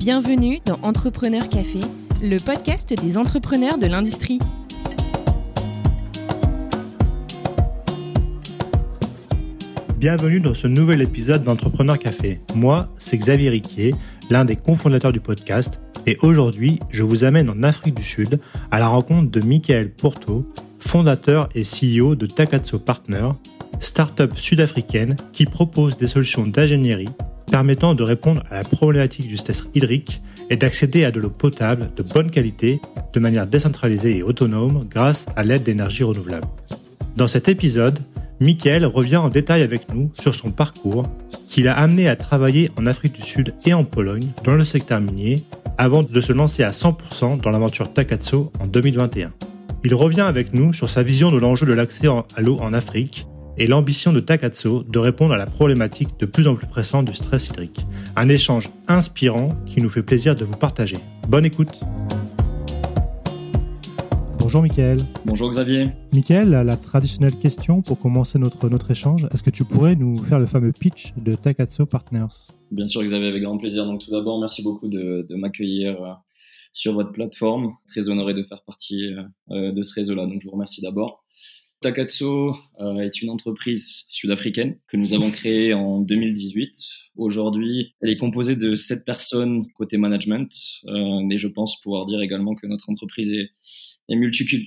Bienvenue dans Entrepreneur Café, le podcast des entrepreneurs de l'industrie. Bienvenue dans ce nouvel épisode d'Entrepreneur Café. Moi, c'est Xavier Riquier, l'un des cofondateurs du podcast, et aujourd'hui, je vous amène en Afrique du Sud à la rencontre de Michael Porto, fondateur et CEO de Takatso Partner, start-up sud-africaine qui propose des solutions d'ingénierie permettant de répondre à la problématique du stress hydrique et d'accéder à de l'eau potable de bonne qualité de manière décentralisée et autonome grâce à l'aide d'énergie renouvelable. Dans cet épisode, Michael revient en détail avec nous sur son parcours qui l'a amené à travailler en Afrique du Sud et en Pologne dans le secteur minier avant de se lancer à 100% dans l'aventure Takatso en 2021. Il revient avec nous sur sa vision de l'enjeu de l'accès à l'eau en Afrique et l'ambition de Takatso de répondre à la problématique de plus en plus pressante du stress hydrique. Un échange inspirant qui nous fait plaisir de vous partager. Bonne écoute Bonjour Mickaël. Bonjour Xavier. Mickaël, la traditionnelle question pour commencer notre, notre échange, est-ce que tu pourrais nous faire le fameux pitch de Takatso Partners? Bien sûr Xavier, avec grand plaisir. Donc tout d'abord, merci beaucoup de, de m'accueillir euh, sur votre plateforme. Très honoré de faire partie euh, de ce réseau-là. Donc je vous remercie d'abord. Takatso euh, est une entreprise sud-africaine que nous avons créée en 2018. Aujourd'hui, elle est composée de sept personnes côté management, euh, mais je pense pouvoir dire également que notre entreprise est, est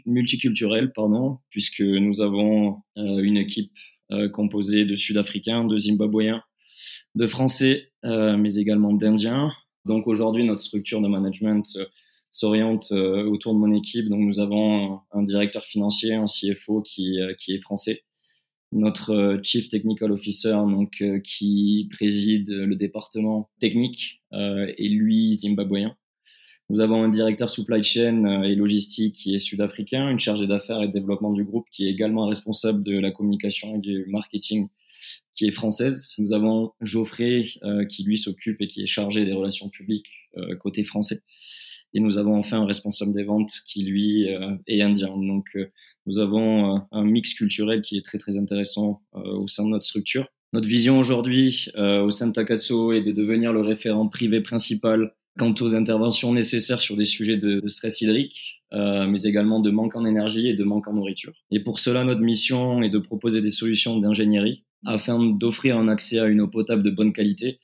multiculturelle, pardon, puisque nous avons euh, une équipe composée de Sud-Africains, de Zimbabwéens, de Français, mais également d'Indiens. Donc aujourd'hui, notre structure de management s'oriente euh, autour de mon équipe. Donc nous avons un, directeur financier, un CFO qui, euh, qui est français, notre euh, Chief Technical Officer donc qui préside le département technique et lui zimbabwéen. Nous avons un directeur supply chain et logistique qui est sud-africain, une chargée d'affaires et de développement du groupe qui est également responsable de la communication et du marketing qui est française. Nous avons Geoffrey qui lui s'occupe et qui est chargé des relations publiques côté français. Et nous avons enfin un responsable des ventes qui, lui, euh, est indien. Donc, euh, nous avons euh, un mix culturel qui est très, très intéressant au sein de notre structure. Notre vision aujourd'hui au sein de Takatsu est de devenir le référent privé principal quant aux interventions nécessaires sur des sujets de, de stress hydrique, euh, mais également de manque en énergie et de manque en nourriture. Et pour cela, notre mission est de proposer des solutions d'ingénierie afin d'offrir un accès à une eau potable de bonne qualité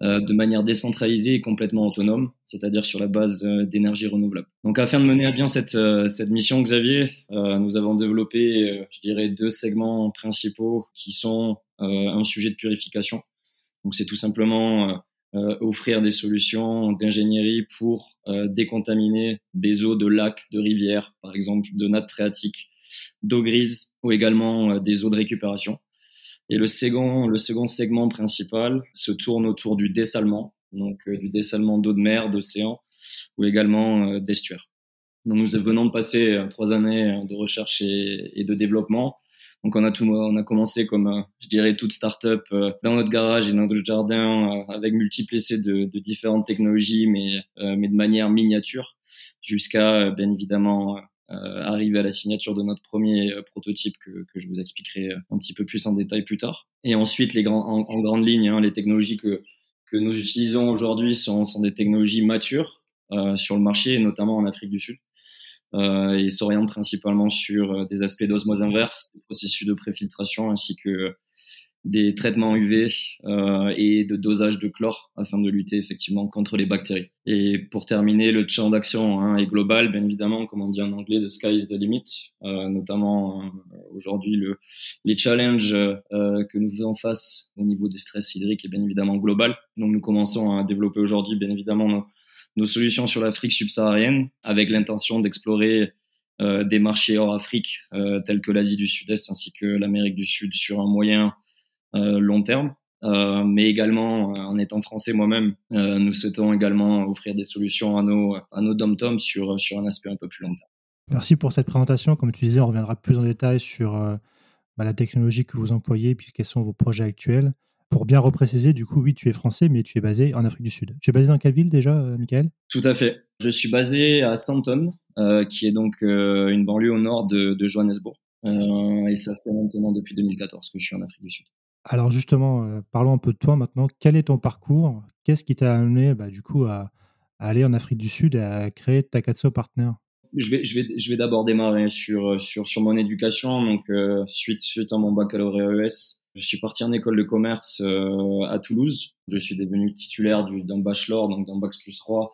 euh, de manière décentralisée et complètement autonome, c'est-à-dire sur la base euh, d'énergie renouvelable. Donc afin de mener à bien cette, euh, cette mission, Xavier, nous avons développé, je dirais, deux segments principaux qui sont un sujet de purification. Donc c'est tout simplement offrir des solutions d'ingénierie pour décontaminer des eaux de lacs, de rivières, par exemple de nappes phréatiques, d'eau grise ou également des eaux de récupération. Et le second, le second segment principal se tourne autour du dessalement, donc euh, du dessalement d'eau de mer, d'océan, ou également euh, d'estuaire. Donc nous venons de passer euh, trois années de recherche et, de développement. Donc on a tout, on a commencé comme, je dirais, toute start-up dans notre garage et dans notre jardin, avec multiples essais de, de différentes technologies, mais, mais de manière miniature, jusqu'à bien évidemment euh, arriver à la signature de notre premier euh, prototype que, que, je vous expliquerai euh, un petit peu plus en détail plus tard. Et ensuite, les grands, en, en grande ligne, hein, les technologies que, que nous utilisons aujourd'hui sont, sont des technologies matures euh, sur le marché, notamment en Afrique du Sud. Euh, et s'orientent principalement sur des aspects d'osmose inverse, des processus de préfiltration ainsi que des traitements UV euh, et de dosage de chlore afin de lutter effectivement contre les bactéries. Et pour terminer, le champ d'action hein, est global, bien évidemment, comme on dit en anglais, the sky is the limit, euh, notamment euh, aujourd'hui le, les challenges euh, que nous faisons face au niveau des stress hydriques est bien évidemment global. Donc nous commençons à développer aujourd'hui bien évidemment nos, nos solutions sur l'Afrique subsaharienne avec l'intention d'explorer euh, des marchés hors Afrique euh, tels que l'Asie du Sud-Est ainsi que l'Amérique du Sud sur un moyen long terme. Euh, mais également, euh, en étant français moi-même, nous souhaitons également offrir des solutions à nos, à nos dom sur, sur un aspect un peu plus long terme. Merci pour cette présentation. Comme tu disais, on reviendra plus en détail sur bah, la technologie que vous employez et puis quels sont vos projets actuels. Pour bien repréciser, du coup, oui, tu es français, mais tu es basé en Afrique du Sud. Tu es basé dans quelle ville déjà, Michael? Tout à fait. Je suis basé à Sandton, euh, qui est donc euh, une banlieue au nord de, de Johannesburg. Euh, et ça fait maintenant depuis 2014 que je suis en Afrique du Sud. Alors justement, parlons un peu de toi maintenant. Quel est ton parcours? Qu'est-ce qui t'a amené bah, du coup à, aller en Afrique du Sud et à créer Takatso Partner je vais, je vais, je vais d'abord démarrer sur, sur, sur mon éducation. Donc, suite, suite à mon baccalauréat ES, je suis parti en école de commerce euh, à Toulouse. Je suis devenu titulaire d'un bachelor, donc d'un bac plus 3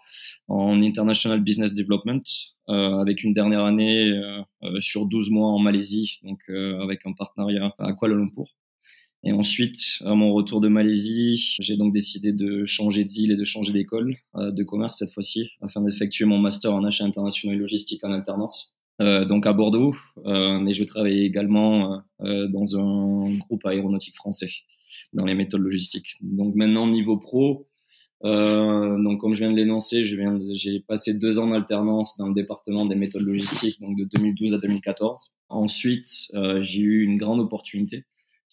en International Business Development, euh, avec une dernière année euh, sur 12 mois en Malaisie, donc avec un partenariat à Kuala Lumpur. Et ensuite, à mon retour de Malaisie, j'ai donc décidé de changer de ville et de changer d'école de commerce cette fois-ci, afin d'effectuer mon master en achat international et logistique en alternance. Euh, donc à Bordeaux, euh, mais je travaille également euh, dans un groupe aéronautique français dans les méthodes logistiques. Donc maintenant niveau pro, donc comme je viens de l'énoncer, je viens, j'ai passé deux ans d'alternance dans le département des méthodes logistiques, donc de 2012 à 2014. Ensuite, j'ai eu une grande opportunité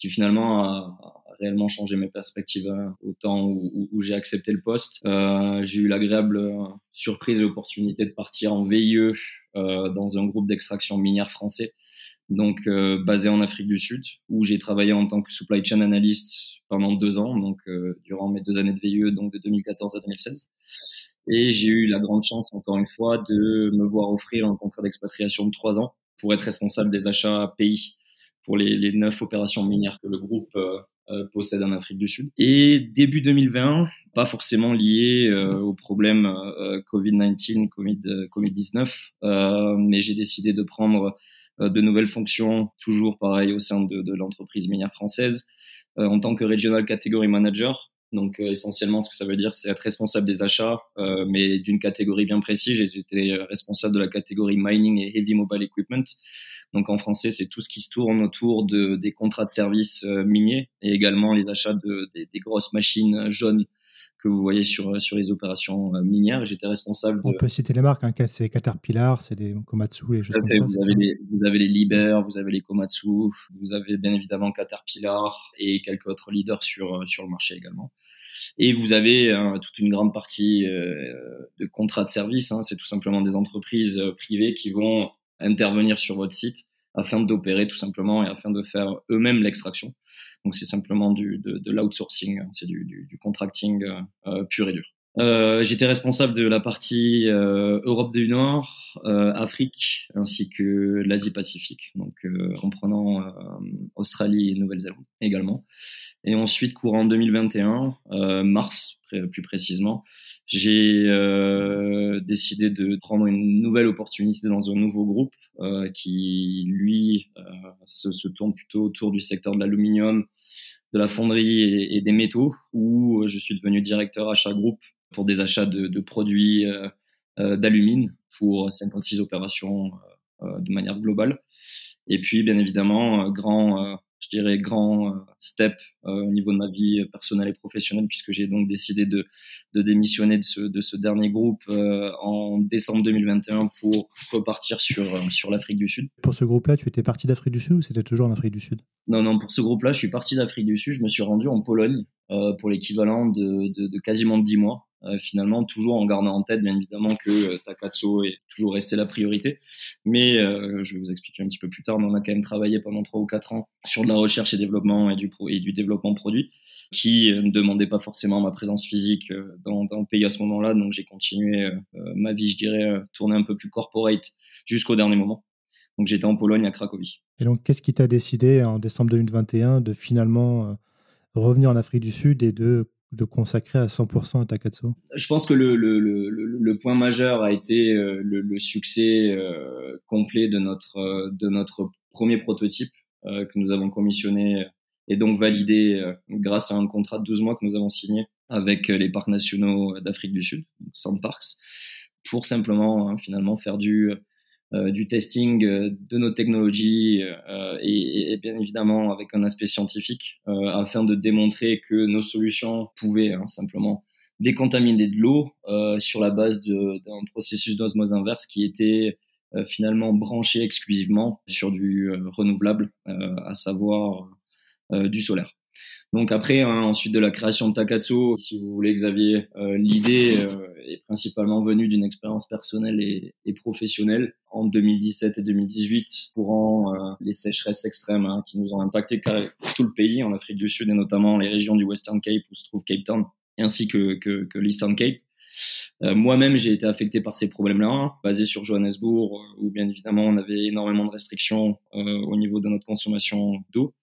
qui finalement a, réellement changé mes perspectives hein, au temps où, j'ai accepté le poste. Euh, j'ai eu l'agréable euh, surprise et opportunité de partir en VIE euh, dans un groupe d'extraction minière français, donc euh, basé en Afrique du Sud, où j'ai travaillé en tant que supply chain analyst pendant deux ans, donc euh, durant mes deux années de VIE, donc de 2014 à 2016. Et j'ai eu la grande chance, encore une fois, de me voir offrir un contrat d'expatriation de trois ans pour être responsable des achats pays pour les, les neuf opérations minières que le groupe euh, euh, possède en Afrique du Sud. Et début 2020, pas forcément lié euh, au problème euh, Covid-19, Covid-19, mais j'ai décidé de prendre de nouvelles fonctions, toujours pareil au sein de, de l'entreprise minière française, en tant que Regional Category Manager donc euh, essentiellement, ce que ça veut dire, c'est être responsable des achats, euh, mais d'une catégorie bien précise. J'étais responsable de la catégorie mining et heavy mobile equipment. Donc en français, c'est tout ce qui se tourne autour de, des contrats de services euh, miniers et également les achats de, des grosses machines jaunes que vous voyez sur, sur les opérations euh, minières. J'étais responsable. On peut citer les marques, hein, c'est Caterpillar, c'est des Komatsu, les choses comme ça. Vous avez, les, vous avez les Liber, vous avez les Komatsu, vous avez bien évidemment Caterpillar et quelques autres leaders sur, euh, sur le marché également. Et vous avez euh, toute une grande partie de contrats de service. Hein, c'est tout simplement des entreprises privées qui vont intervenir sur votre site afin d'opérer tout simplement et afin de faire eux-mêmes l'extraction. Donc c'est simplement du, de, de l'outsourcing, hein. c'est du, du, du, contracting euh, euh, pur et dur. Euh, J'étais responsable de la partie euh, Europe du Nord, euh, Afrique ainsi que l'Asie-Pacifique, donc euh, comprenant Australie et Nouvelle-Zélande également. Et ensuite, courant 2021, mars plus précisément, j'ai décidé de prendre une nouvelle opportunité dans un nouveau groupe qui, lui, se, se, tourne plutôt autour du secteur de l'aluminium, de la fonderie et, des métaux, où je suis devenu directeur achat groupe pour des achats de, de produits euh, euh, d'alumine pour 56 opérations euh, de manière globale. Et puis, bien évidemment, grand, je dirais, grand step au niveau de ma vie personnelle et professionnelle, puisque j'ai donc décidé de, de démissionner de ce, de ce dernier groupe en décembre 2021 pour repartir sur, sur l'Afrique du Sud. Pour ce groupe-là, tu étais parti d'Afrique du Sud ou c'était toujours en Afrique du Sud? Non, non, pour ce groupe-là, je suis parti d'Afrique du Sud. Je me suis rendu en Pologne pour l'équivalent de, de, de, quasiment 10 mois. Euh, finalement, toujours en gardant en tête, bien évidemment, que euh, Takatsu est toujours resté la priorité. Mais euh, je vais vous expliquer un petit peu plus tard, mais on a quand même travaillé pendant trois ou quatre ans sur de la recherche et développement et du, et du développement produit qui ne demandait pas forcément ma présence physique dans, dans le pays à ce moment-là. Donc j'ai continué ma vie, je dirais, tourner un peu plus corporate jusqu'au dernier moment. Donc j'étais en Pologne à Cracovie. Et donc qu'est-ce qui t'a décidé en décembre 2021 de finalement revenir en Afrique du Sud et de de consacrer à 100% à Takatsu? Je pense que le, le, le, le, point majeur a été euh, le, succès euh, complet de notre, euh, de notre premier prototype que nous avons commissionné et donc validé grâce à un contrat de 12 mois que nous avons signé avec les parcs nationaux d'Afrique du Sud, Sandparks, pour simplement hein, finalement faire du euh, du testing euh, de nos technologies euh, et, et, bien évidemment avec un aspect scientifique afin de démontrer que nos solutions pouvaient hein, simplement décontaminer de l'eau sur la base d'un processus d'osmose inverse qui était finalement branché exclusivement sur du renouvelable, à savoir du solaire. Donc après, hein, ensuite de la création de Takatsu, si vous voulez Xavier, euh, l'idée euh, est principalement venue d'une expérience personnelle et, professionnelle en 2017 et 2018, courant les sécheresses extrêmes hein, qui nous ont impacté tout le pays, en Afrique du Sud et notamment les régions du Western Cape où se trouve Cape Town, ainsi que, que, l'Eastern Cape. Euh, moi-même, j'ai été affecté par ces problèmes-là, basé sur Johannesburg, où bien évidemment on avait énormément de restrictions au niveau de notre consommation d'eau,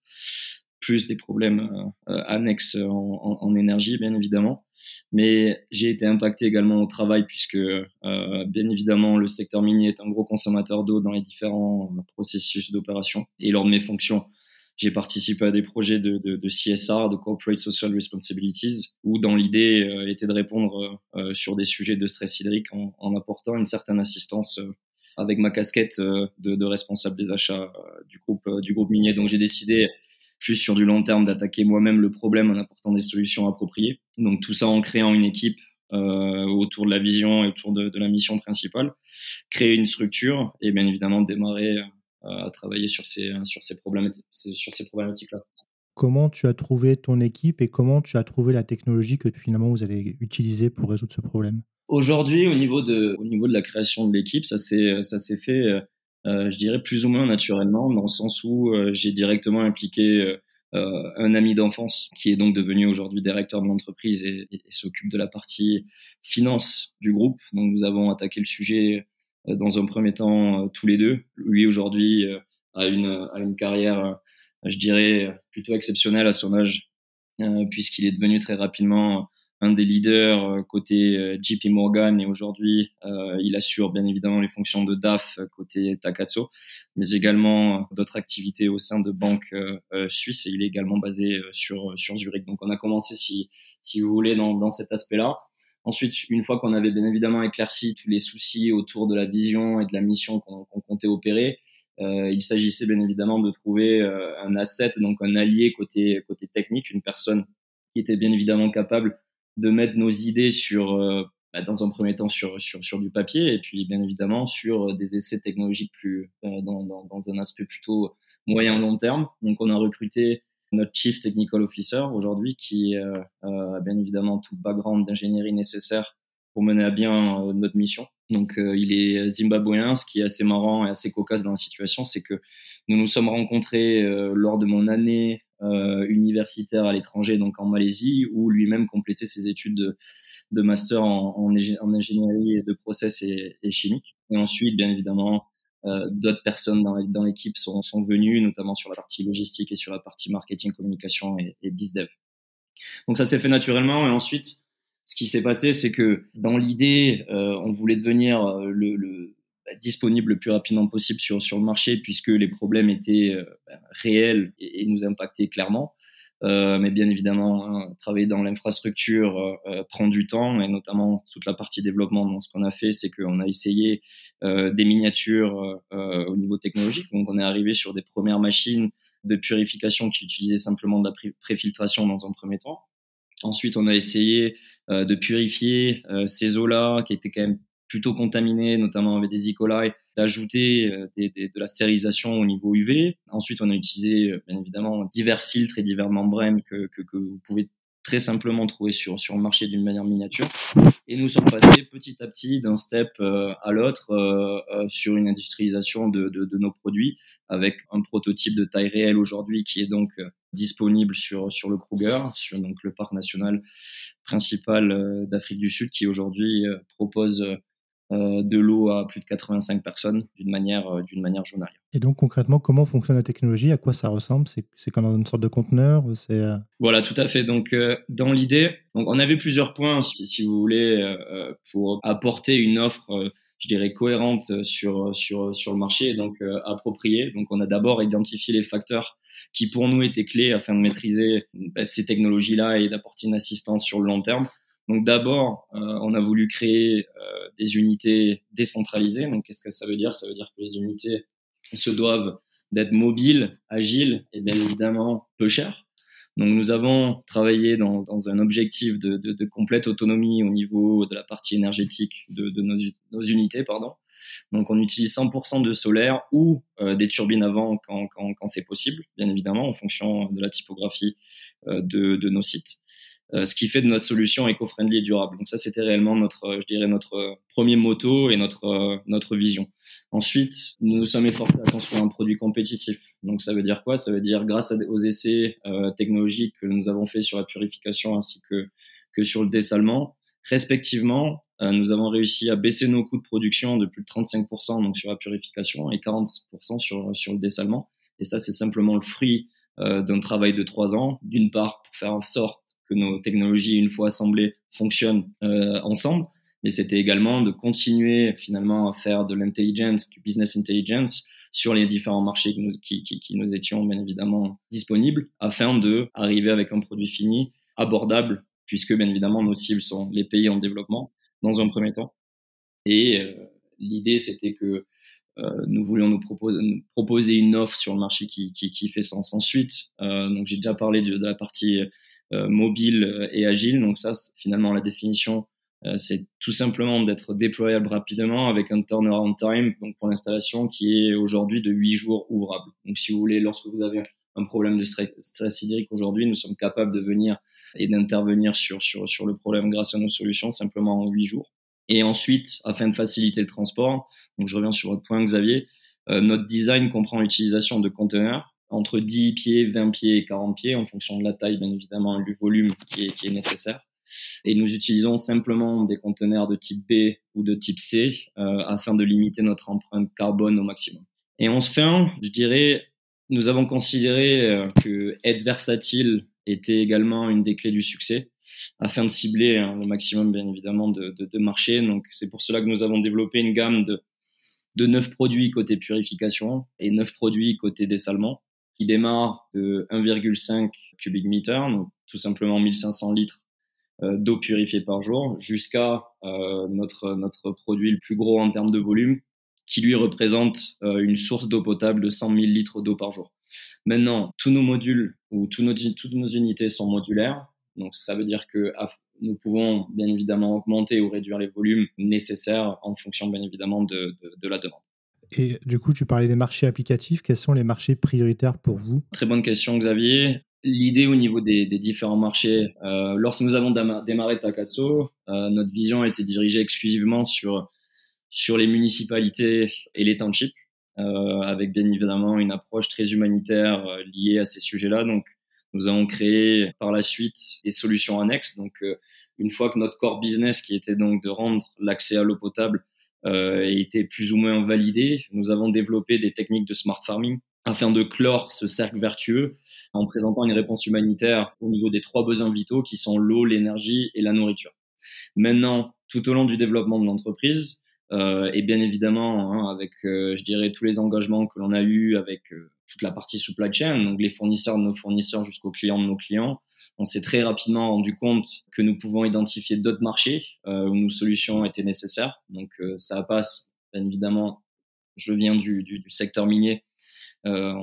plus des problèmes annexes en, en, énergie, bien évidemment. Mais j'ai été impacté également au travail puisque, euh, bien évidemment, le secteur minier est un gros consommateur d'eau dans les différents processus d'opération. Et lors de mes fonctions, j'ai participé à des projets de, de, de, CSR, de Corporate Social Responsibilities, où dans l'idée euh, était de répondre euh, sur des sujets de stress hydrique en, en apportant une certaine assistance euh, avec ma casquette de, de, responsable des achats du groupe du groupe minier. Donc j'ai décidé juste sur du long terme d'attaquer moi-même le problème en apportant des solutions appropriées. Donc tout ça en créant une équipe euh, autour de la vision et autour de, de, la mission principale, créer une structure et bien évidemment démarrer euh, à travailler sur ces, sur ces problématiques, sur ces problématiques-là. Comment tu as trouvé ton équipe et comment tu as trouvé la technologie que finalement vous allez utiliser pour résoudre ce problème? Aujourd'hui, au niveau de, au niveau de la création de l'équipe, ça s'est, ça s'est fait euh, je dirais plus ou moins naturellement, dans le sens où euh, j'ai directement impliqué euh, un ami d'enfance qui est donc devenu aujourd'hui directeur de l'entreprise et, s'occupe de la partie finance du groupe. Donc nous avons attaqué le sujet dans un premier temps tous les deux. Lui aujourd'hui a une, a une carrière, je dirais, plutôt exceptionnelle à son âge, puisqu'il est devenu très rapidement un des leaders euh, côté euh, JP Morgan et aujourd'hui euh, il assure bien évidemment les fonctions de DAF côté Takatsu, mais également d'autres activités au sein de banques suisses et il est également basé sur sur Zurich. Donc on a commencé si si vous voulez dans, dans cet aspect-là. Ensuite, une fois qu'on avait bien évidemment éclairci tous les soucis autour de la vision et de la mission qu'on comptait opérer, euh, il s'agissait bien évidemment de trouver un asset, donc un allié côté côté technique, une personne qui était bien évidemment capable de mettre nos idées sur, euh, bah, dans un premier temps sur, sur, sur du papier et puis bien évidemment sur euh, des essais technologiques plus euh, dans, dans, un aspect plutôt moyen long terme. Donc on a recruté notre Chief Technical Officer aujourd'hui qui a bien évidemment tout le background d'ingénierie nécessaire pour mener à bien notre mission. Donc il est zimbabwéen, ce qui est assez marrant et assez cocasse dans la situation, c'est que nous nous sommes rencontrés lors de mon année euh, universitaire à l'étranger, donc en Malaisie, où lui-même complétait ses études de, de master en, en, en, ingénierie de process et, et, chimique. Et ensuite, bien évidemment, euh, d'autres personnes dans, l'équipe sont, sont venues, notamment sur la partie logistique et sur la partie marketing, communication et, et bizdev. Donc ça s'est fait naturellement. Et ensuite, ce qui s'est passé, c'est que dans l'idée, euh, on voulait devenir euh, le, le disponible le plus rapidement possible sur, sur le marché puisque les problèmes étaient euh, réels et, nous impactaient clairement. Euh, mais bien évidemment, hein, travailler dans l'infrastructure euh, prend du temps et notamment toute la partie développement. Donc, ce qu'on a fait, c'est qu'on a essayé des miniatures au niveau technologique. Donc, on est arrivé sur des premières machines de purification qui utilisaient simplement de la préfiltration dans un premier temps. Ensuite, on a essayé de purifier ces eaux-là qui étaient quand même plutôt contaminés, notamment avec des E. coli, d'ajouter euh, de la stérilisation au niveau UV. Ensuite, on a utilisé euh, bien évidemment divers filtres et divers membranes que, que, que vous pouvez très simplement trouver sur, sur le marché d'une manière miniature. Et nous sommes passés petit à petit d'un step euh, à l'autre sur une industrialisation de, de, de, nos produits avec un prototype de taille réelle aujourd'hui qui est donc disponible sur, sur le Kruger, sur donc le parc national principal d'Afrique du Sud qui aujourd'hui propose de l'eau à plus de 85 personnes d'une manière, euh, d'une manière journalière. Et donc concrètement, comment fonctionne la technologie? À quoi ça ressemble? C'est, comme une sorte de conteneur c'est, euh? Voilà, tout à fait. Donc dans l'idée, donc on avait plusieurs points, si, si vous voulez, pour apporter une offre je dirais cohérente sur sur sur le marché et donc euh, appropriée. Donc on a d'abord identifié les facteurs qui pour nous étaient clés afin de maîtriser bah, ces technologies-là et d'apporter une assistance sur le long terme. Donc d'abord, euh, on a voulu créer euh, des unités décentralisées. Donc qu'est-ce que ça veut dire? Ça veut dire que les unités se doivent d'être mobiles, agiles et bien évidemment peu chères. Donc nous avons travaillé dans, dans un objectif de, de, de, complète autonomie au niveau de la partie énergétique de, de nos, nos, unités. Pardon. Donc on utilise 100% de solaire ou euh, des turbines avant quand, quand, quand c'est possible, bien évidemment, en fonction de la typographie euh, de, de nos sites. Euh, ce qui fait de notre solution éco-friendly et durable. Donc ça, c'était réellement notre, je dirais, notre premier moto et notre, notre vision. Ensuite, nous nous sommes efforcés à construire un produit compétitif. Donc ça veut dire quoi? Ça veut dire grâce aux essais technologiques que nous avons fait sur la purification ainsi que, que sur le dessalement, respectivement, nous avons réussi à baisser nos coûts de production de plus de 35% donc sur la purification et 40% sur, sur le dessalement. Et ça, c'est simplement le fruit euh, d'un travail de trois ans, d'une part pour faire en sorte que nos technologies, une fois assemblées, fonctionnent euh, ensemble, mais c'était également de continuer finalement à faire de l'intelligence, du business intelligence sur les différents marchés qui nous, étions bien évidemment disponibles, afin de arriver avec un produit fini abordable, puisque bien évidemment nos cibles sont les pays en développement dans un premier temps. Et euh, l'idée c'était que euh, nous voulions nous proposer, une offre sur le marché qui, qui, fait sens. Ensuite, donc j'ai déjà parlé de, la partie mobile et agile. Donc ça, finalement, la définition, c'est tout simplement d'être déployable rapidement avec un turnaround time donc pour l'installation qui est aujourd'hui de 8 jours ouvrables. Donc si vous voulez, lorsque vous avez un problème de stress, stress hydrique aujourd'hui, nous sommes capables de venir et d'intervenir sur, sur, sur le problème grâce à nos solutions simplement en 8 jours. Et ensuite, afin de faciliter le transport, donc je reviens sur votre point Xavier, euh, notre design comprend l'utilisation de conteneurs entre 10 pieds, 20 pieds et 40 pieds en fonction de la taille bien évidemment du volume qui est, qui est nécessaire. Et nous utilisons simplement des conteneurs de type B ou de type C euh, afin de limiter notre empreinte carbone au maximum. Et enfin, je dirais, nous avons considéré euh, que être versatile était également une des clés du succès afin de cibler hein, le maximum, bien évidemment, de, de, de marchés. Donc, c'est pour cela que nous avons développé une gamme de, de 9 produits côté purification et 9 produits côté dessalement qui démarrent de 1,5 cubic meter, donc tout simplement 1500 litres euh, d'eau purifiée par jour, jusqu'à euh, notre, produit le plus gros en termes de volume, qui lui représente euh, une source d'eau potable de 100 000 litres d'eau par jour. Maintenant, tous nos modules ou toutes nos unités sont modulaires. Donc ça veut dire que nous pouvons bien évidemment augmenter ou réduire les volumes nécessaires en fonction bien évidemment de, de, de, la demande. Et du coup, tu parlais des marchés applicatifs. Quels sont les marchés prioritaires pour vous? Très bonne question, Xavier. L'idée au niveau des, différents marchés, euh, lorsque nous avons démarré Takatsu, euh, notre vision était dirigée exclusivement sur, sur les municipalités et les townships, euh, avec bien évidemment une approche très humanitaire euh, liée à ces sujets-là. Donc, nous avons créé par la suite des solutions annexes. Donc, une fois que notre core business, qui était donc de rendre l'accès à l'eau potable, euh, était plus ou moins validé, nous avons développé des techniques de smart farming afin de clore ce cercle vertueux en présentant une réponse humanitaire au niveau des trois besoins vitaux qui sont l'eau, l'énergie et la nourriture. Maintenant, tout au long du développement de l'entreprise, et bien évidemment, hein, avec, euh, je dirais, tous les engagements que l'on a eus avec euh, toute la partie supply chain, donc les fournisseurs de nos fournisseurs jusqu'aux clients de nos clients, on s'est très rapidement rendu compte que nous pouvons identifier d'autres marchés euh, où nos solutions étaient nécessaires. Donc ça passe, bien évidemment, je viens du, du, du secteur minier, euh,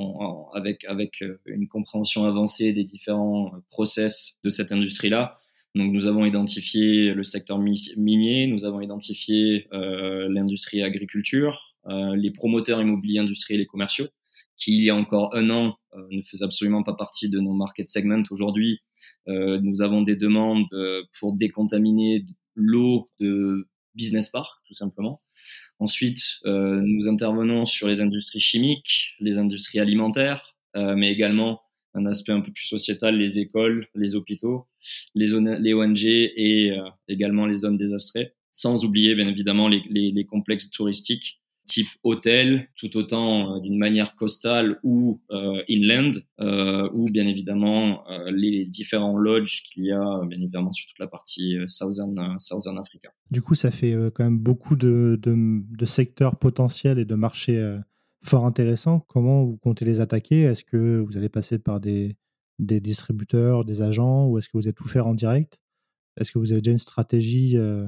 avec, avec une compréhension avancée des différents process de cette industrie-là. Donc nous avons identifié le secteur minier, nous avons identifié euh, l'industrie agriculture, euh, les promoteurs immobiliers industriels et commerciaux, qui il y a encore un an euh, ne faisaient absolument pas partie de nos market segments. Aujourd'hui, nous avons des demandes pour décontaminer l'eau de business park, tout simplement. Ensuite, nous intervenons sur les industries chimiques, les industries alimentaires, mais également un aspect un peu plus sociétal, les écoles, les hôpitaux, les, les ONG et euh, également les zones désastrées, sans oublier bien évidemment les, les, complexes touristiques type hôtel, tout autant euh, d'une manière costale ou euh, inland, ou bien évidemment les différents lodges qu'il y a bien évidemment sur toute la partie Southern, Southern Africa. Du coup, ça fait quand même beaucoup de, de secteurs potentiels et de marchés fort intéressant. Comment vous comptez les attaquer? Est-ce que vous allez passer par des, distributeurs, des agents, ou est-ce que vous allez tout faire en direct? Est-ce que vous avez déjà une stratégie euh,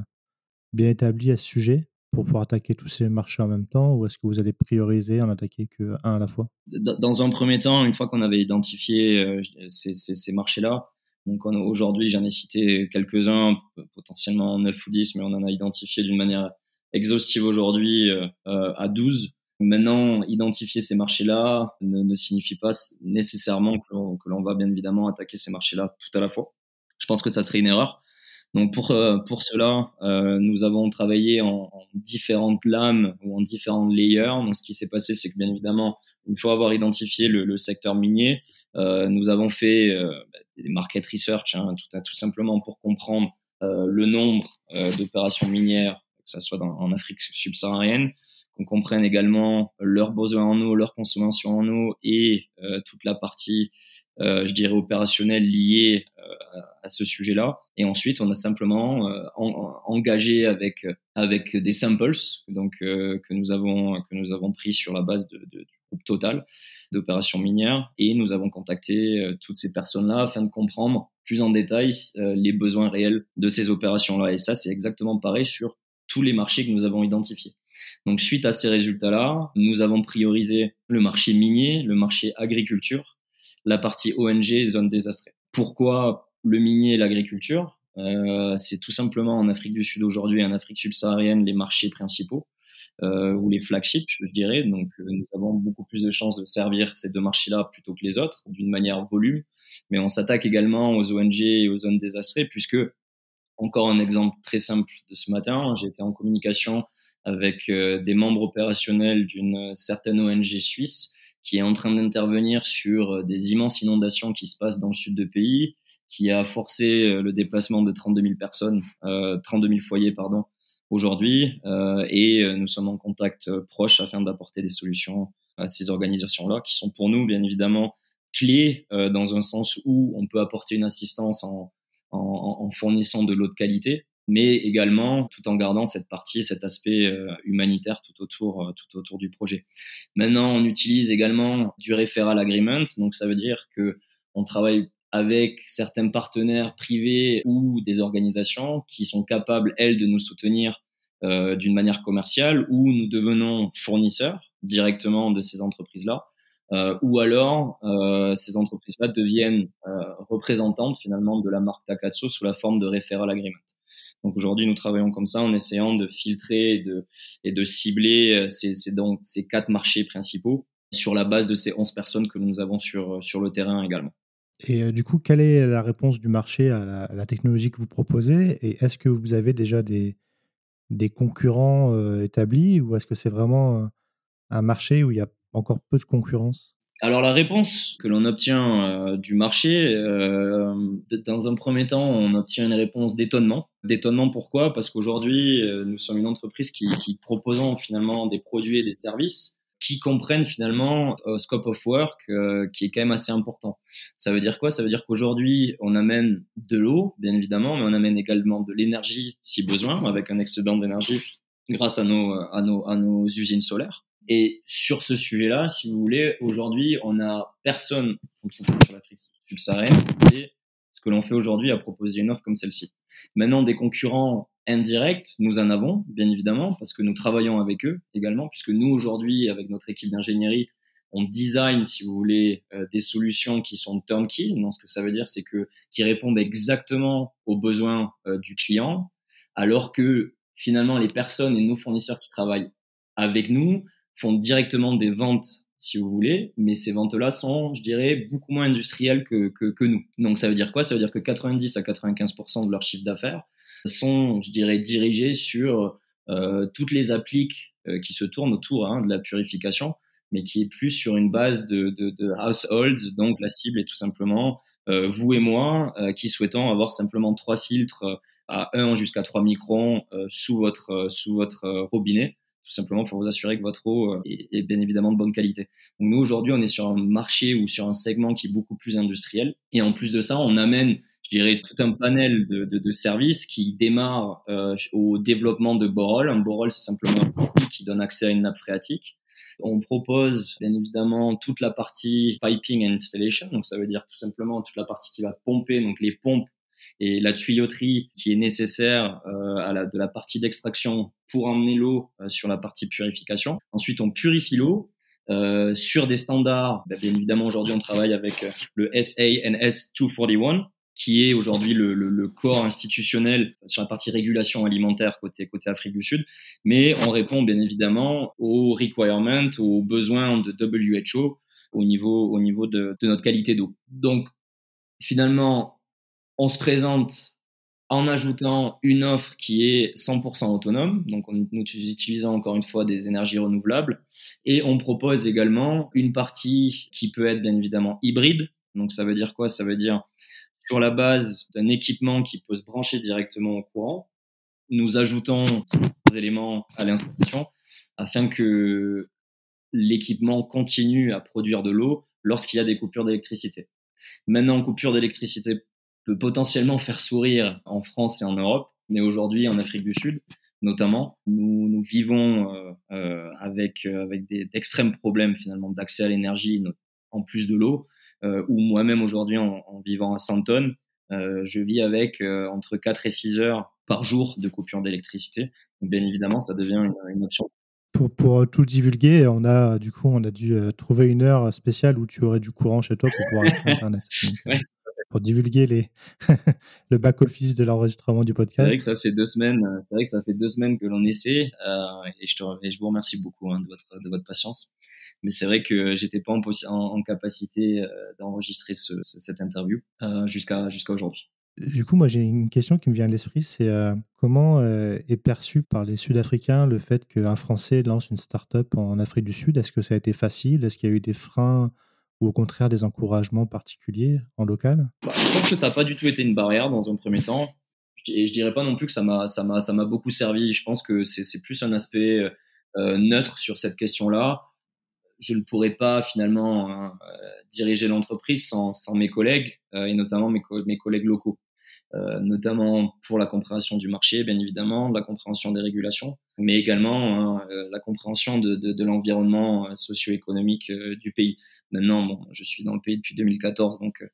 bien établie à ce sujet pour pouvoir attaquer tous ces marchés en même temps, ou est-ce que vous allez prioriser en attaquer qu'un à la fois? Dans un premier temps, une fois qu'on avait identifié euh, ces marchés-là, donc aujourd'hui j'en ai cité quelques-uns, potentiellement 9 ou 10, mais on en a identifié d'une manière exhaustive aujourd'hui euh, à 12. Maintenant, identifier ces marchés-là ne, signifie pas nécessairement que l'on va bien évidemment attaquer ces marchés-là tout à la fois. Je pense que ça serait une erreur. Donc pour pour cela, nous avons travaillé en, en, différentes lames ou en différents layers. Donc ce qui s'est passé, c'est que bien évidemment, une fois avoir identifié le, le secteur minier, nous avons fait des market research, hein, tout, simplement pour comprendre le nombre d'opérations minières, que ce soit dans, en Afrique subsaharienne, qu'on comprenne également leurs besoins en eau, leur consommation en eau et euh, toute la partie, euh, je dirais, opérationnelle liée euh, à ce sujet-là. Et ensuite, on a simplement engagé avec avec des samples, donc que nous avons que nous avons pris sur la base de, de du groupe Total d'opérations minières, et nous avons contacté toutes ces personnes-là afin de comprendre plus en détail les besoins réels de ces opérations-là. Et ça, c'est exactement pareil sur tous les marchés que nous avons identifiés. Donc, suite à ces résultats-là, nous avons priorisé le marché minier, le marché agriculture, la partie ONG, zone désastrée. Pourquoi le minier et l'agriculture? Euh, C'est tout simplement en Afrique du Sud aujourd'hui, en Afrique subsaharienne, les marchés principaux. Euh, ou les flagships, je dirais. Donc, euh, nous avons beaucoup plus de chances de servir ces deux marchés-là plutôt que les autres, d'une manière volume. Mais on s'attaque également aux ONG et aux zones désastrées, puisque, encore un exemple très simple de ce matin, j'ai été en communication avec euh, des membres opérationnels d'une certaine ONG suisse qui est en train d'intervenir sur euh, des immenses inondations qui se passent dans le sud du pays, qui a forcé euh, le déplacement de 32 000 personnes, euh, 32 000 foyers, pardon, aujourd'hui. Euh, et nous sommes en contact proche afin d'apporter des solutions à ces organisations-là, qui sont pour nous, bien évidemment, clés euh, dans un sens où on peut apporter une assistance en, en, en fournissant de l'eau de qualité, mais également tout en gardant cette partie, cet aspect euh, humanitaire tout autour, euh, tout autour du projet. Maintenant, on utilise également du referral agreement, donc ça veut dire que on travaille avec certains partenaires privés ou des organisations qui sont capables, elles, de nous soutenir euh, d'une manière commerciale, ou nous devenons fournisseurs directement de ces entreprises-là, ou alors ces entreprises-là deviennent représentantes finalement de la marque Takatsu sous la forme de referral agreement. Donc aujourd'hui, nous travaillons comme ça en essayant de filtrer et de, cibler euh, ces, quatre marchés principaux sur la base de ces 11 personnes que nous avons sur, euh, le terrain également. Et euh, du coup, quelle est la réponse du marché à la, technologie que vous proposez? Et est-ce que vous avez déjà des, concurrents établis ou est-ce que c'est vraiment un marché où il y a encore peu de concurrence? Alors la réponse que l'on obtient euh, du marché, euh, dans un premier temps, on obtient une réponse d'étonnement. D'étonnement pourquoi? Parce qu'aujourd'hui, euh, nous sommes une entreprise qui, qui proposons finalement des produits et des services qui comprennent finalement un scope of work euh, qui est quand même assez important. Ça veut dire quoi? Ça veut dire qu'aujourd'hui, on amène de l'eau, bien évidemment, mais on amène également de l'énergie si besoin, avec un excédent d'énergie grâce à nos, à nos, à nos usines solaires. Et sur ce sujet-là, si vous voulez, aujourd'hui, on n'a personne, sur l'Afrique subsaharienne, et ce que l'on fait aujourd'hui à proposer une offre comme celle-ci. Maintenant, des concurrents indirects, nous en avons, bien évidemment, parce que nous travaillons avec eux également, puisque nous, aujourd'hui, avec notre équipe d'ingénierie, on design, si vous voulez, euh, des solutions qui sont turnkey. Donc, ce que ça veut dire, c'est que qui répondent exactement aux besoins euh, du client, alors que finalement, les personnes et nos fournisseurs qui travaillent avec nous font directement des ventes, si vous voulez, mais ces ventes-là sont, je dirais, beaucoup moins industrielles que, que, que, nous. Donc ça veut dire quoi? Ça veut dire que 90 à 95% de leur chiffre d'affaires sont, je dirais, dirigés sur euh, toutes les appliques euh, qui se tournent autour hein, de la purification, mais qui est plus sur une base de, de, de households. Donc la cible est tout simplement euh, vous et moi euh, qui souhaitons avoir simplement trois filtres à 1 jusqu'à 3 microns euh, sous votre, sous votre robinet tout simplement pour vous assurer que votre eau euh, est, bien évidemment de bonne qualité. Donc nous aujourd'hui, on est sur un marché ou sur un segment qui est beaucoup plus industriel. Et en plus de ça, on amène je dirais, tout un panel de, services qui démarre euh, au développement de borol. Un borol, c'est simplement un produit qui donne accès à une nappe phréatique. On propose bien évidemment toute la partie piping and installation, donc ça veut dire tout simplement toute la partie qui va pomper, donc les pompes et la tuyauterie qui est nécessaire euh, à la, de la partie d'extraction pour emmener l'eau euh, sur la partie purification. Ensuite, on purifie l'eau euh, sur des standards. Ben, bien évidemment, aujourd'hui, on travaille avec euh, le SANS 241 qui est aujourd'hui le, le, le, corps institutionnel sur la partie régulation alimentaire côté, côté Afrique du Sud. Mais on répond bien évidemment aux requirements, aux besoins de WHO au niveau, au niveau de, de notre qualité d'eau. Donc, finalement, on se présente en ajoutant une offre qui est 100% autonome, donc en utilisant encore une fois des énergies renouvelables, et on propose également une partie qui peut être bien évidemment hybride. Donc ça veut dire quoi? Ça veut dire sur la base d'un équipement qui peut se brancher directement au courant, nous ajoutons ces éléments à l'installation afin que l'équipement continue à produire de l'eau lorsqu'il y a des coupures d'électricité. Maintenant, coupure d'électricité peut potentiellement faire sourire en France et en Europe, mais aujourd'hui en Afrique du Sud, notamment, nous, nous vivons euh, euh avec, euh, avec d'extrêmes problèmes finalement d'accès à l'énergie en plus de l'eau, euh, où moi-même aujourd'hui en, en, vivant à Santon, euh, je vis avec entre 4 et 6 heures par jour de coupure d'électricité. bien évidemment, ça devient une, une option. Pour, pour, tout divulguer, on a pour divulguer les le back office de l'enregistrement du podcast. C'est vrai que ça fait deux semaines. Euh, c'est vrai que ça fait deux semaines que l'on essaie euh, et, je te, je vous remercie beaucoup hein, de votre de votre patience. Mais c'est vrai que j'étais pas en, en, capacité euh, d'enregistrer ce, cette interview euh, jusqu'à jusqu'à aujourd'hui. Du coup, moi, j'ai une question qui me vient à l'esprit, c'est euh, comment est perçu par les Sud-Africains le fait qu'un Français lance une start-up en Afrique du Sud? Est-ce que ça a été facile? Est-ce qu'il y a eu des freins ou au contraire des encouragements particuliers en local? Bah, Je pense que ça n'a pas du tout été une barrière dans un premier temps. Et je dirais pas non plus que ça m'a beaucoup servi. Je pense que c'est plus un aspect euh, neutre sur cette question-là. Je ne pourrais pas finalement euh, diriger l'entreprise sans, mes collègues euh, et notamment mes collègues locaux. Euh, notamment pour la compréhension du marché, bien évidemment, la compréhension des régulations, mais également hein, euh, la compréhension de, de, de l'environnement euh, socio-économique du pays. Maintenant, bon, je suis dans le pays depuis 2014, donc,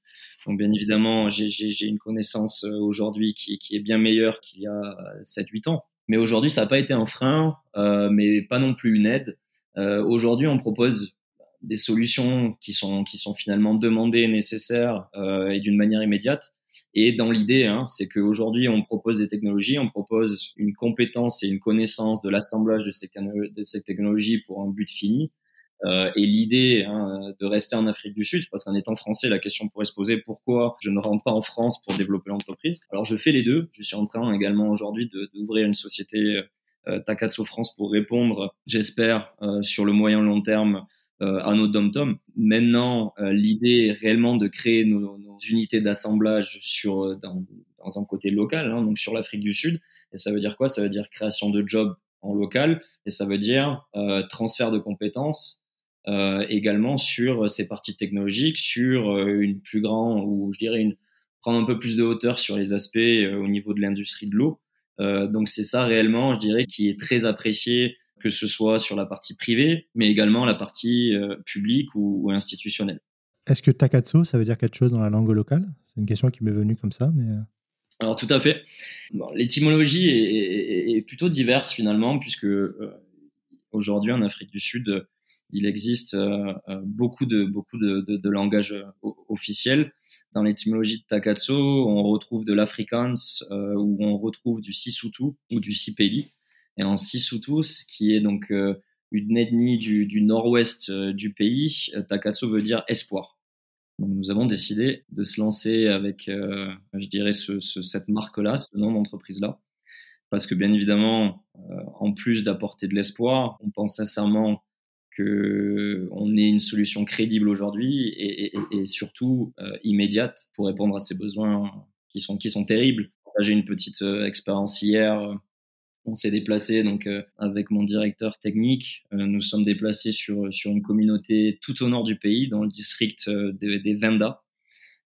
donc bien évidemment, j'ai une connaissance aujourd'hui qui, qui, est bien meilleure qu'il y a 7-8 ans. Mais aujourd'hui, ça n'a pas été un frein, euh, mais pas non plus une aide. Euh, aujourd'hui, on propose des solutions qui sont, qui sont finalement demandées, nécessaires euh, et d'une manière immédiate. Et dans l'idée, hein, c'est qu'aujourd'hui, on propose des technologies, on propose une compétence et une connaissance de l'assemblage de ces, technologies pour un but fini. Euh, et l'idée hein, de rester en Afrique du Sud, parce qu'en étant français, la question pourrait se poser pourquoi je ne rentre pas en France pour développer l'entreprise? Alors je fais les deux. Je suis en train également aujourd'hui d'ouvrir une société euh, Takatsu France pour répondre, j'espère, euh, sur le moyen long terme euh, à nos dom-tom. Maintenant, euh, l'idée est réellement de créer nos, nos unités d'assemblage sur euh, dans, dans, un côté local, hein, donc sur l'Afrique du Sud. Et ça veut dire quoi? Ça veut dire création de jobs en local, et ça veut dire euh, transfert de compétences euh, également sur ces parties technologiques, sur une plus grande ou je dirais une prendre un peu plus de hauteur sur les aspects au niveau de l'industrie de l'eau. donc c'est ça réellement, je dirais, qui est très apprécié que ce soit sur la partie privée, mais également la partie euh, publique ou, institutionnelle. Est-ce que Takatsu, ça veut dire quelque chose dans la langue locale? C'est une question qui m'est venue comme ça, mais... Euh. Alors tout à fait. Bon, L'étymologie est, est, plutôt diverse finalement, puisque euh, aujourd'hui en Afrique du Sud, il existe euh, beaucoup de beaucoup de, de, de langages officiels. Dans l'étymologie de Takatsu, on retrouve de l'Afrikaans, euh, où on retrouve du Sisutu ou du Sipeli et en Sisutus, qui est donc euh, une ethnie du, du nord-ouest euh, du pays. Euh, Takatsu veut dire espoir. Donc nous avons décidé de se lancer avec, je dirais, ce, ce, cette marque-là, ce nom d'entreprise-là, parce que bien évidemment, en plus d'apporter de l'espoir, on pense sincèrement que on ait une solution crédible aujourd'hui et, et, et, surtout immédiate pour répondre à ces besoins qui sont qui sont terribles. J'ai une petite expérience hier on s'est déplacé donc euh, avec mon directeur technique. Euh, nous sommes déplacés sur sur une communauté tout au nord du pays, dans le district euh, des, des Venda,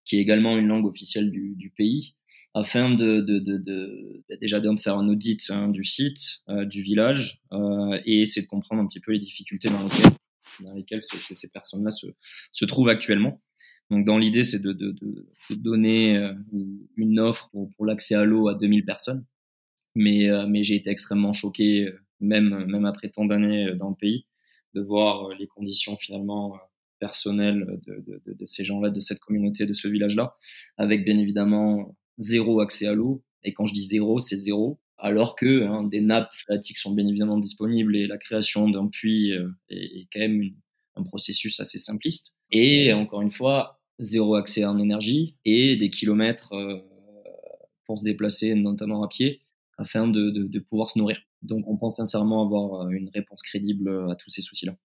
qui est également une langue officielle du, du pays, afin de, de, de, de déjà de faire un audit hein, du site, du village, et essayer de comprendre un petit peu les difficultés dans lesquelles, ces, ces personnes-là se, se trouvent actuellement. Donc, dans l'idée, c'est de, de, de, donner une offre pour, pour l'accès à l'eau à 2000 personnes mais, euh, mais j'ai été extrêmement choqué, euh, même, même après tant d'années euh, dans le pays, de voir les conditions finalement personnelles de, de, de ces gens-là, de cette communauté, de ce village-là, avec bien évidemment zéro accès à l'eau. Et quand je dis zéro, c'est zéro. Alors que hein, des nappes phréatiques sont bien évidemment disponibles et la création d'un puits est, quand même un processus assez simpliste. Et encore une fois, zéro accès en énergie et des kilomètres pour se déplacer, notamment à pied, afin de, de, pouvoir se nourrir. Donc on pense sincèrement avoir une réponse crédible à tous ces soucis-là.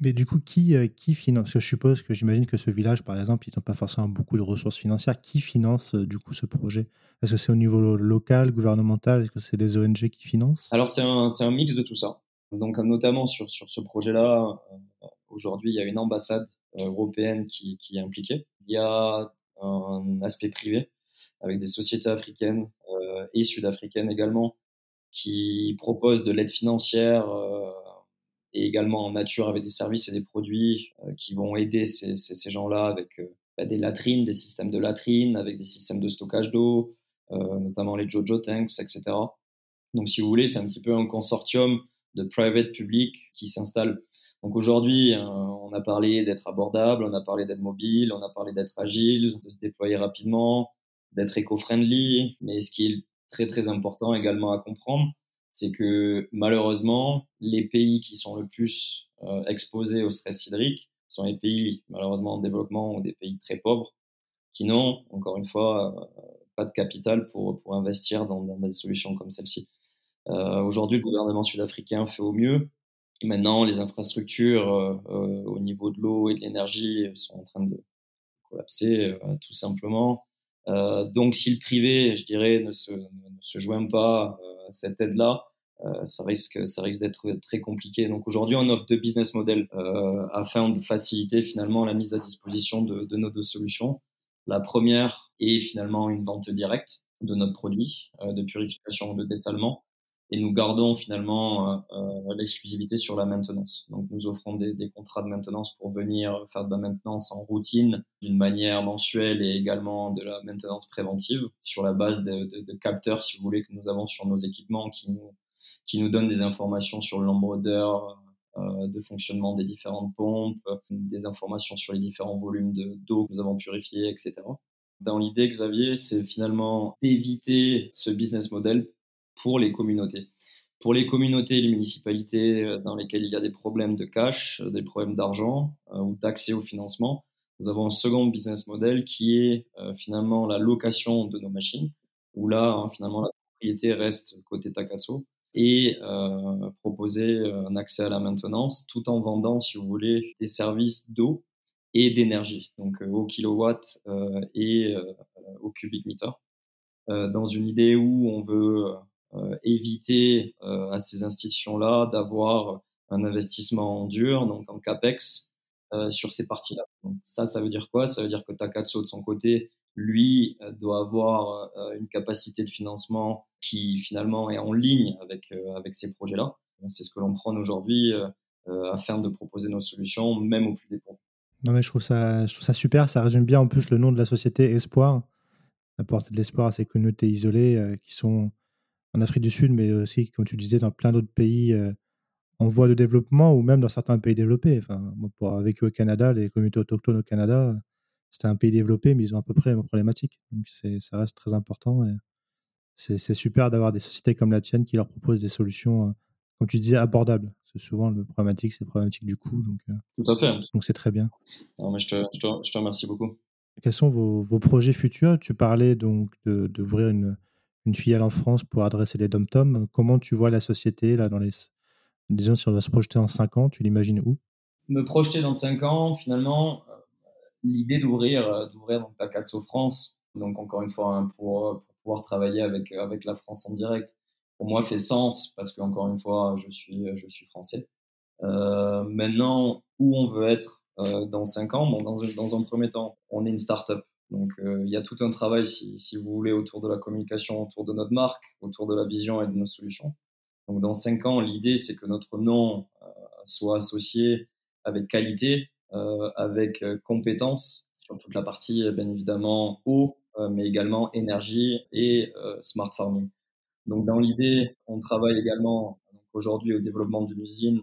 Mais du coup, qui, qui finance Parce que je suppose que j'imagine que ce village, par exemple, ils n'ont pas forcément beaucoup de ressources financières. Qui finance du coup ce projet? Est-ce que c'est au niveau local, gouvernemental? Est-ce que c'est des ONG qui financent? Alors c'est un, un, mix de tout ça. Donc notamment sur, sur ce projet-là, aujourd'hui, il y a une ambassade européenne qui, qui, est impliquée. Il y a un aspect privé avec des sociétés africaines euh, et sud-africaines également qui proposent de l'aide financière euh, et également en nature avec des services et des produits euh, qui vont aider ces, gens-là avec bah, des latrines, des systèmes de latrines, avec des systèmes de stockage d'eau, notamment les Jojo Tanks, etc. Donc, si vous voulez, c'est un petit peu un consortium de private public qui s'installe donc aujourd'hui, on a parlé d'être abordable, on a parlé d'être mobile, on a parlé d'être agile, de se déployer rapidement, d'être éco-friendly. Mais ce qui est très très important également à comprendre, c'est que malheureusement, les pays qui sont le plus euh, exposés au stress hydrique sont les pays malheureusement en développement ou des pays très pauvres qui n'ont, encore une fois, euh, pas de capital pour, pour investir dans, des solutions comme celle-ci. Aujourd'hui, le gouvernement sud-africain fait au mieux. Maintenant, les infrastructures euh, euh, au niveau de l'eau et de l'énergie sont en train de collapser, euh, tout simplement. Donc, si le privé, je dirais, ne se, ne se joint pas à cette aide-là, ça risque, ça risque d'être très compliqué. Donc aujourd'hui, on offre deux business models afin de faciliter finalement la mise à disposition de, de, nos deux solutions. La première est finalement une vente directe de notre produit de purification ou de dessalement et nous gardons finalement euh, euh, l'exclusivité sur la maintenance. Donc nous offrons des, des, contrats de maintenance pour venir faire de la maintenance en routine d'une manière mensuelle et également de la maintenance préventive sur la base de, de, de, capteurs, si vous voulez, que nous avons sur nos équipements qui nous, qui nous donnent des informations sur le nombre d'heures euh, de fonctionnement des différentes pompes, des informations sur les différents volumes d'eau que nous avons purifiés, etc. Dans l'idée, Xavier, c'est finalement éviter ce business model pour les communautés. Pour les communautés et les municipalités euh, dans lesquelles il y a des problèmes de cash, euh, des problèmes d'argent euh, ou d'accès au financement, nous avons un second business model qui est finalement la location de nos machines, où là, hein, finalement, la propriété reste côté Takatsu et proposer un accès à la maintenance tout en vendant, si vous voulez, des services d'eau et d'énergie, donc au kilowatt et au cubic meter, dans une idée où on veut éviter euh, à ces institutions-là d'avoir un investissement dur, donc en CAPEX, euh, sur ces parties-là. ça, ça veut dire quoi? Ça veut dire que Takatsu, de son côté, lui, doit avoir une capacité de financement qui, finalement, est en ligne avec, avec ces projets-là. C'est ce que l'on prône aujourd'hui afin de proposer nos solutions, même au plus dépourvu. Non, mais je trouve ça super. Ça résume bien en plus le nom de la société Espoir. Apporter de l'espoir à ces communautés isolées qui sont en Afrique du Sud, mais aussi, comme tu disais, dans plein d'autres pays euh, en voie de développement ou même dans certains pays développés. Enfin, moi, pour avoir vécu au Canada, les communautés autochtones au Canada, c'était un pays développé, mais ils ont à peu près les mêmes problématiques. Donc, ça reste très important. c'est super d'avoir des sociétés comme la tienne qui leur proposent des solutions, euh, comme tu disais, abordables. C'est souvent le problématique, c'est le problématique du coût. Donc, euh, Tout à fait. Donc, c'est très bien. Non, mais je, te, je, te, je, te, remercie beaucoup. Quels sont vos, vos projets futurs? Tu parlais donc d'ouvrir une, une filiale en France pour adresser les dom-toms. Comment tu vois la société là dans les disons si on doit se projeter en 5 ans, tu l'imagines où? Me projeter dans 5 ans, finalement, euh, l'idée d'ouvrir euh, d'ouvrir Takatsu France, donc encore une fois hein, pour, pour, pouvoir travailler avec avec la France en direct, pour moi fait sens parce que encore une fois je suis je suis français. Euh, maintenant, où on veut être euh, dans 5 ans? Bon, dans, dans un premier temps, on est une start-up. Donc euh, il y a tout un travail, si, vous voulez, autour de la communication, autour de notre marque, autour de la vision et de nos solutions. Donc dans cinq ans, l'idée c'est que notre nom euh, soit associé avec qualité, euh, avec compétence sur toute la partie bien évidemment eau, mais également énergie et smart farming. Donc dans l'idée, on travaille également aujourd'hui au développement d'une usine,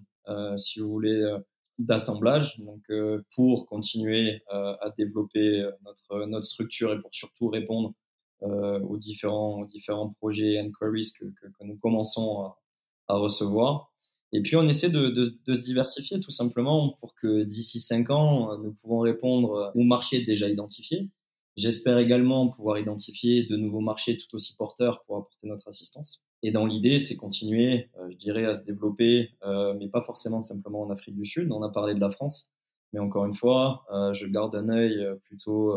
si vous voulez d'assemblage donc euh, pour continuer euh, à développer euh, notre notre structure et pour surtout répondre aux différents aux différents projets and queries que, que, que nous commençons à, à, recevoir et puis on essaie de, de, de, se diversifier tout simplement pour que d'ici cinq ans nous pouvons répondre au marché déjà identifié J'espère également pouvoir identifier de nouveaux marchés tout aussi porteurs pour apporter notre assistance. Et dans l'idée, c'est continuer, euh, je dirais, à se développer, euh, mais pas forcément simplement en Afrique du Sud. On a parlé de la France, mais encore une fois, euh, je garde un œil plutôt,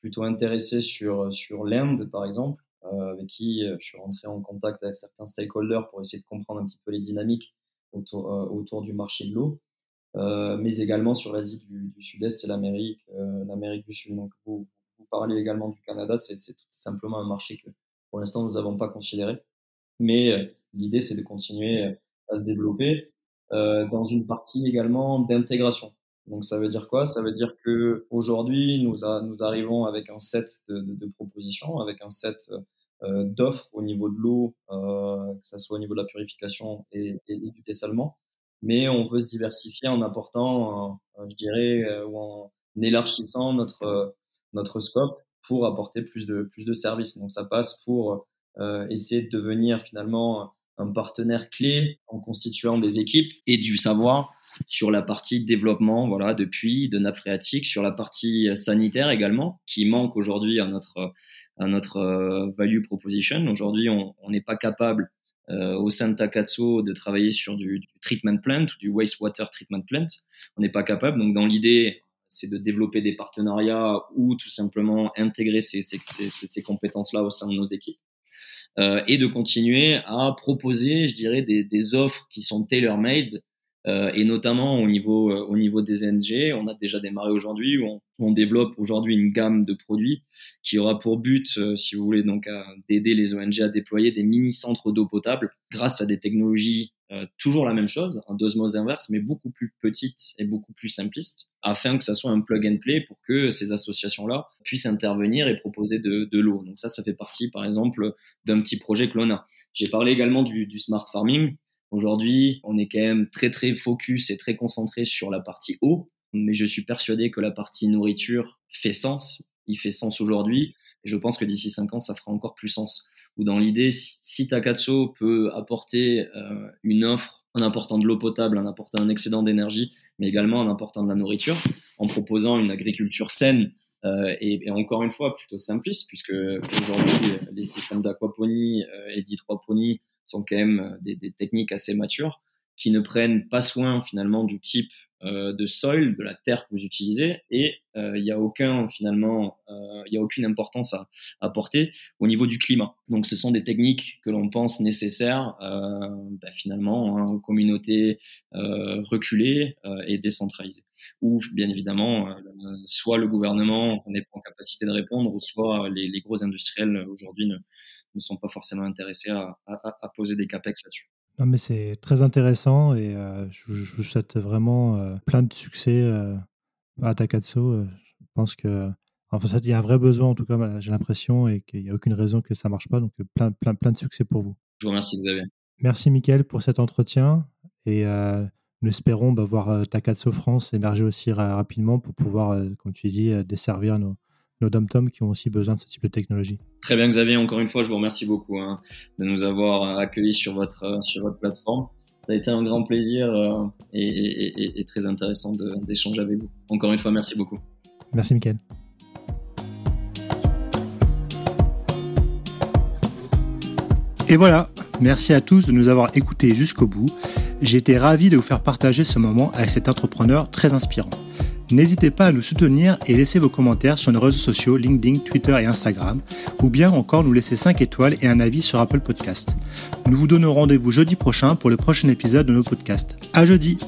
plutôt intéressé sur, sur l'Inde, par exemple, avec qui je suis rentré en contact avec certains stakeholders pour essayer de comprendre un petit peu les dynamiques autour, autour du marché de l'eau. mais également sur l'Asie du, Sud-Est et l'Amérique, l'Amérique du Sud. Donc, vous, vous parlez également du Canada, c'est tout simplement un marché que pour l'instant nous n'avons pas considéré. Mais euh, l'idée, c'est de continuer euh, à se développer euh, dans une partie également d'intégration. Donc ça veut dire quoi? Ça veut dire que aujourd'hui nous, nous arrivons avec un set de, propositions, avec un set d'offres au niveau de l'eau, euh, que ce soit au niveau de la purification et, du dessalement. Mais on veut se diversifier en apportant, je dirais, ou en élargissant notre notre scope pour apporter plus de, plus de services. Donc ça passe pour essayer de devenir finalement un partenaire clé en constituant des équipes et du savoir sur la partie développement voilà de puits de nappes phréatiques sur la partie sanitaire également qui manque aujourd'hui à notre à notre euh, value proposition. Aujourd'hui on n'est pas capable euh, au sein de Takatsu de travailler sur du, du, treatment plant ou du wastewater treatment plant. On n'est pas capable. Donc dans l'idée c'est de développer des partenariats ou tout simplement intégrer ces, ces, ces, ces compétences-là au sein de nos équipes. Euh, et de continuer à proposer, je dirais, des, des offres qui sont tailor-made euh, et notamment au niveau, euh, au niveau des NG. On a déjà démarré aujourd'hui où on, on développe aujourd'hui une gamme de produits qui aura pour but, euh, si vous voulez, donc d'aider les ONG à déployer des mini-centres d'eau potable grâce à des technologies euh, toujours la même chose, un d'osmose inverse, mais beaucoup plus petite et beaucoup plus simpliste, afin que ça soit un plug and play pour que ces associations-là puissent intervenir et proposer de, de l'eau. Donc ça, ça fait partie, par exemple, d'un petit projet que l'on a. J'ai parlé également du, du smart farming. Aujourd'hui, on est quand même très très focus et très concentré sur la partie eau, mais je suis persuadé que la partie nourriture fait sens. Il fait sens aujourd'hui, et je pense que d'ici cinq ans, ça fera encore plus sens. Ou dans l'idée, si, Takatsu peut apporter euh, une offre en apportant de l'eau potable, en apportant un excédent d'énergie, mais également en apportant de la nourriture, en proposant une agriculture saine euh, et, encore une fois plutôt simpliste, puisque aujourd'hui les systèmes d'aquaponie euh, et d'hydroponie sont quand même des, techniques assez matures qui ne prennent pas soin finalement du type euh, de soil, de la terre que vous utilisez, et euh, il n'y a aucun finalement, euh, il y a aucune importance à apporter au niveau du climat. Donc, ce sont des techniques que l'on pense nécessaires bah, finalement hein, aux communautés reculées et décentralisées. Ou bien évidemment, soit le gouvernement n'est pas en capacité de répondre, ou soit les, les gros industriels aujourd'hui ne, ne sont pas forcément intéressés à, à, à poser des capex là-dessus. Non, mais c'est très intéressant et euh, je, je, vous souhaite vraiment euh, plein de succès euh, à Takatsu. je pense que enfin, il y a un vrai besoin, en tout cas, j'ai l'impression, et qu'il n'y a aucune raison que ça ne marche pas. Donc, plein, plein, plein de succès pour vous. Je vous remercie, Xavier. Merci, Mickaël, pour cet entretien. Et nous espérons bah, voir Takatsu France émerger aussi rapidement pour pouvoir, comme tu dis, desservir nos, nos dom qui ont aussi besoin de ce type de technologie. Très bien Xavier, encore une fois, je vous remercie beaucoup hein, de nous avoir accueillis sur votre, euh, sur votre plateforme. Ça a été un grand plaisir euh, et, et, et, très intéressant d'échanger avec vous. Encore une fois, merci beaucoup. Merci Mickaël. Et voilà, merci à tous de nous avoir écoutés jusqu'au bout. J'ai été ravi de vous faire partager ce moment avec cet entrepreneur très inspirant. N'hésitez pas à nous soutenir et laisser vos commentaires sur nos réseaux sociaux LinkedIn, Twitter et Instagram, ou bien encore nous laisser 5 étoiles et un avis sur Apple Podcast. Nous vous donnons rendez-vous jeudi prochain pour le prochain épisode de nos podcasts. À jeudi!